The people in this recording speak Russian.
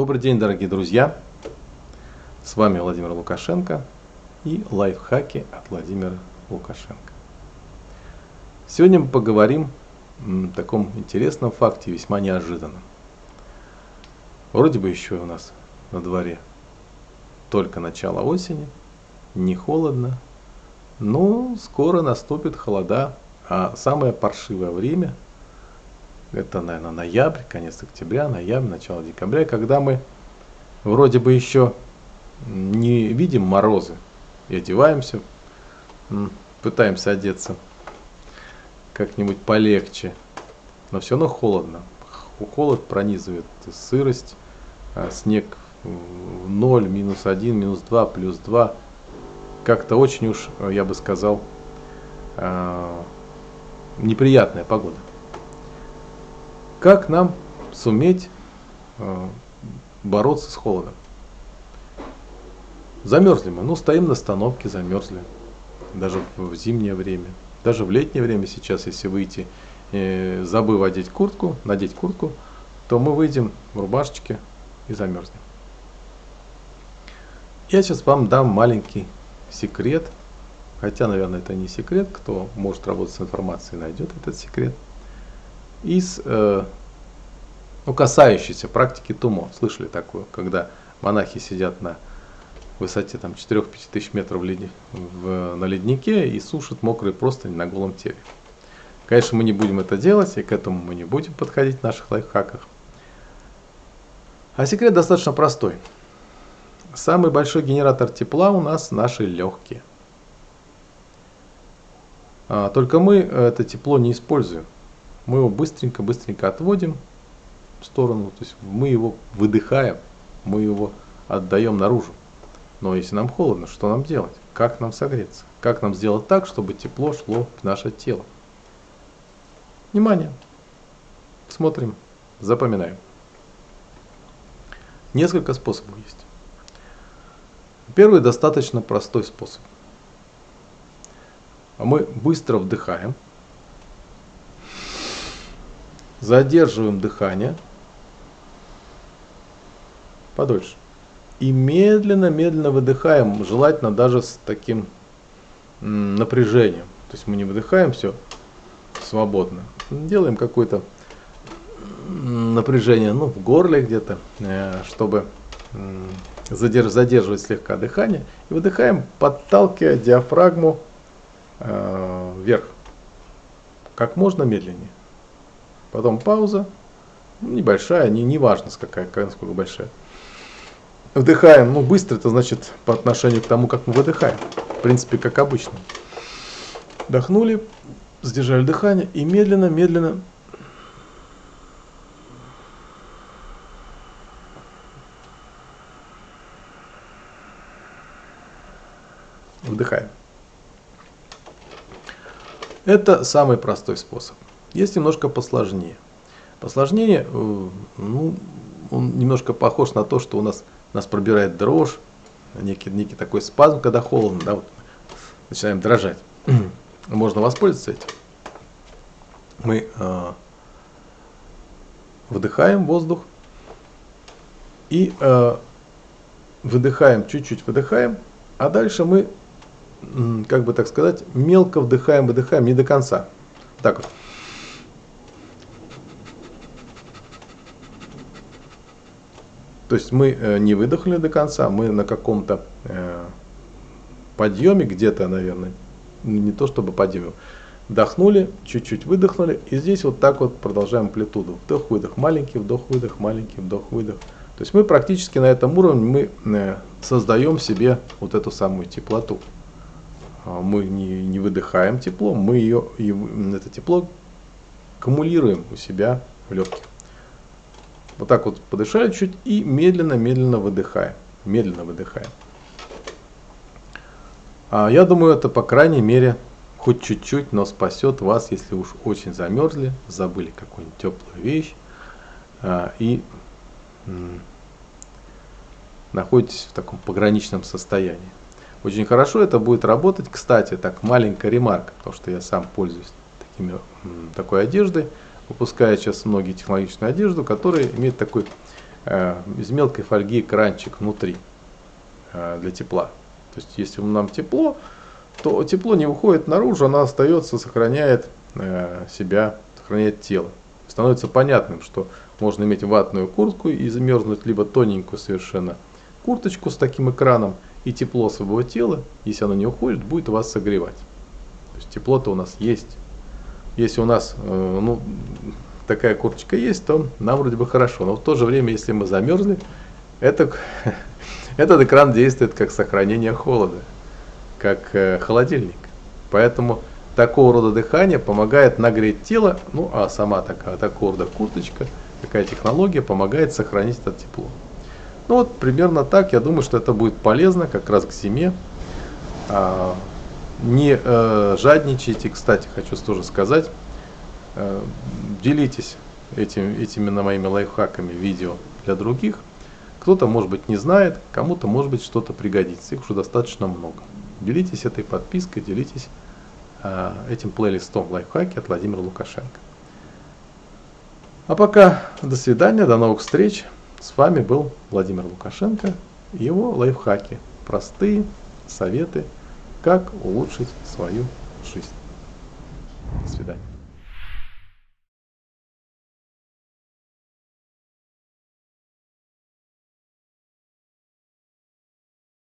Добрый день, дорогие друзья! С вами Владимир Лукашенко и лайфхаки от Владимира Лукашенко. Сегодня мы поговорим о таком интересном факте, весьма неожиданном. Вроде бы еще у нас на дворе только начало осени, не холодно, но скоро наступит холода, а самое паршивое время – это, наверное, ноябрь, конец октября, ноябрь, начало декабря, когда мы вроде бы еще не видим морозы и одеваемся, пытаемся одеться как-нибудь полегче, но все равно холодно. Холод пронизывает сырость, а снег в 0, минус 1, минус 2, плюс 2. Как-то очень уж, я бы сказал, а, неприятная погода. Как нам суметь э, бороться с холодом? Замерзли мы, ну стоим на остановке, замерзли. Даже в зимнее время. Даже в летнее время сейчас, если выйти, э, забыв одеть куртку, надеть куртку, то мы выйдем в рубашечке и замерзнем. Я сейчас вам дам маленький секрет, хотя, наверное, это не секрет, кто может работать с информацией, найдет этот секрет – из, э, ну, касающейся практики тумо. Слышали такую, когда монахи сидят на высоте там 4-5 тысяч метров в леди, в, на леднике и сушат мокрые простыни на голом теле. Конечно, мы не будем это делать, и к этому мы не будем подходить в наших лайфхаках. А секрет достаточно простой. Самый большой генератор тепла у нас наши легкие. А, только мы это тепло не используем мы его быстренько-быстренько отводим в сторону, то есть мы его выдыхаем, мы его отдаем наружу. Но если нам холодно, что нам делать? Как нам согреться? Как нам сделать так, чтобы тепло шло в наше тело? Внимание! Смотрим, запоминаем. Несколько способов есть. Первый достаточно простой способ. Мы быстро вдыхаем – Задерживаем дыхание подольше. И медленно-медленно выдыхаем, желательно даже с таким напряжением. То есть мы не выдыхаем все свободно. Делаем какое-то напряжение ну, в горле где-то, э, чтобы задерж задерживать слегка дыхание. И выдыхаем, подталкивая диафрагму э, вверх. Как можно медленнее. Потом пауза, небольшая, не, не важно, какая, насколько большая. Вдыхаем, ну быстро, это значит по отношению к тому, как мы выдыхаем. В принципе, как обычно. Вдохнули, сдержали дыхание и медленно, медленно вдыхаем. Это самый простой способ. Есть немножко посложнее. Посложнее, э, ну, он немножко похож на то, что у нас, нас пробирает дрожь, некий, некий такой спазм, когда холодно, да, вот, начинаем дрожать. Можно воспользоваться этим. Мы э, вдыхаем воздух и э, выдыхаем, чуть-чуть выдыхаем, а дальше мы, как бы так сказать, мелко вдыхаем, выдыхаем, не до конца. Так вот. То есть мы э, не выдохнули до конца, мы на каком-то э, подъеме где-то, наверное, не то чтобы подъеме, вдохнули, чуть-чуть выдохнули, и здесь вот так вот продолжаем амплитуду. Вдох-выдох, маленький вдох-выдох, маленький вдох-выдох. То есть мы практически на этом уровне мы э, создаем себе вот эту самую теплоту. А мы не, не выдыхаем тепло, мы ее, это тепло аккумулируем у себя в легких. Вот так вот подышали чуть и медленно-медленно выдыхаем. Медленно выдыхаем. А я думаю, это по крайней мере хоть чуть-чуть, но спасет вас, если уж очень замерзли, забыли какую-нибудь теплую вещь а, и м, находитесь в таком пограничном состоянии. Очень хорошо это будет работать. Кстати, так маленькая ремарка, потому что я сам пользуюсь такими, такой одеждой выпускает сейчас многие технологичную одежду, которая имеет такой э, из мелкой фольги кранчик внутри э, для тепла. То есть если нам тепло, то тепло не уходит наружу, оно остается, сохраняет э, себя, сохраняет тело. Становится понятным, что можно иметь ватную куртку и замерзнуть, либо тоненькую совершенно курточку с таким экраном, и тепло своего тела, если оно не уходит, будет вас согревать. То есть тепло-то у нас есть. Если у нас э, ну, такая курточка есть, то нам вроде бы хорошо. Но в то же время, если мы замерзли, это, этот экран действует как сохранение холода, как э, холодильник. Поэтому такого рода дыхание помогает нагреть тело, ну а сама такая, такого рода курточка, такая технология помогает сохранить это тепло. Ну вот примерно так, я думаю, что это будет полезно как раз к зиме. А, не э, жадничайте, кстати, хочу тоже сказать, э, делитесь этим, этими на моими лайфхаками видео для других. Кто-то, может быть, не знает, кому-то, может быть, что-то пригодится. Их уже достаточно много. Делитесь этой подпиской, делитесь э, этим плейлистом лайфхаки от Владимира Лукашенко. А пока до свидания, до новых встреч. С вами был Владимир Лукашенко его лайфхаки. Простые советы, как улучшить свою жизнь. До свидания.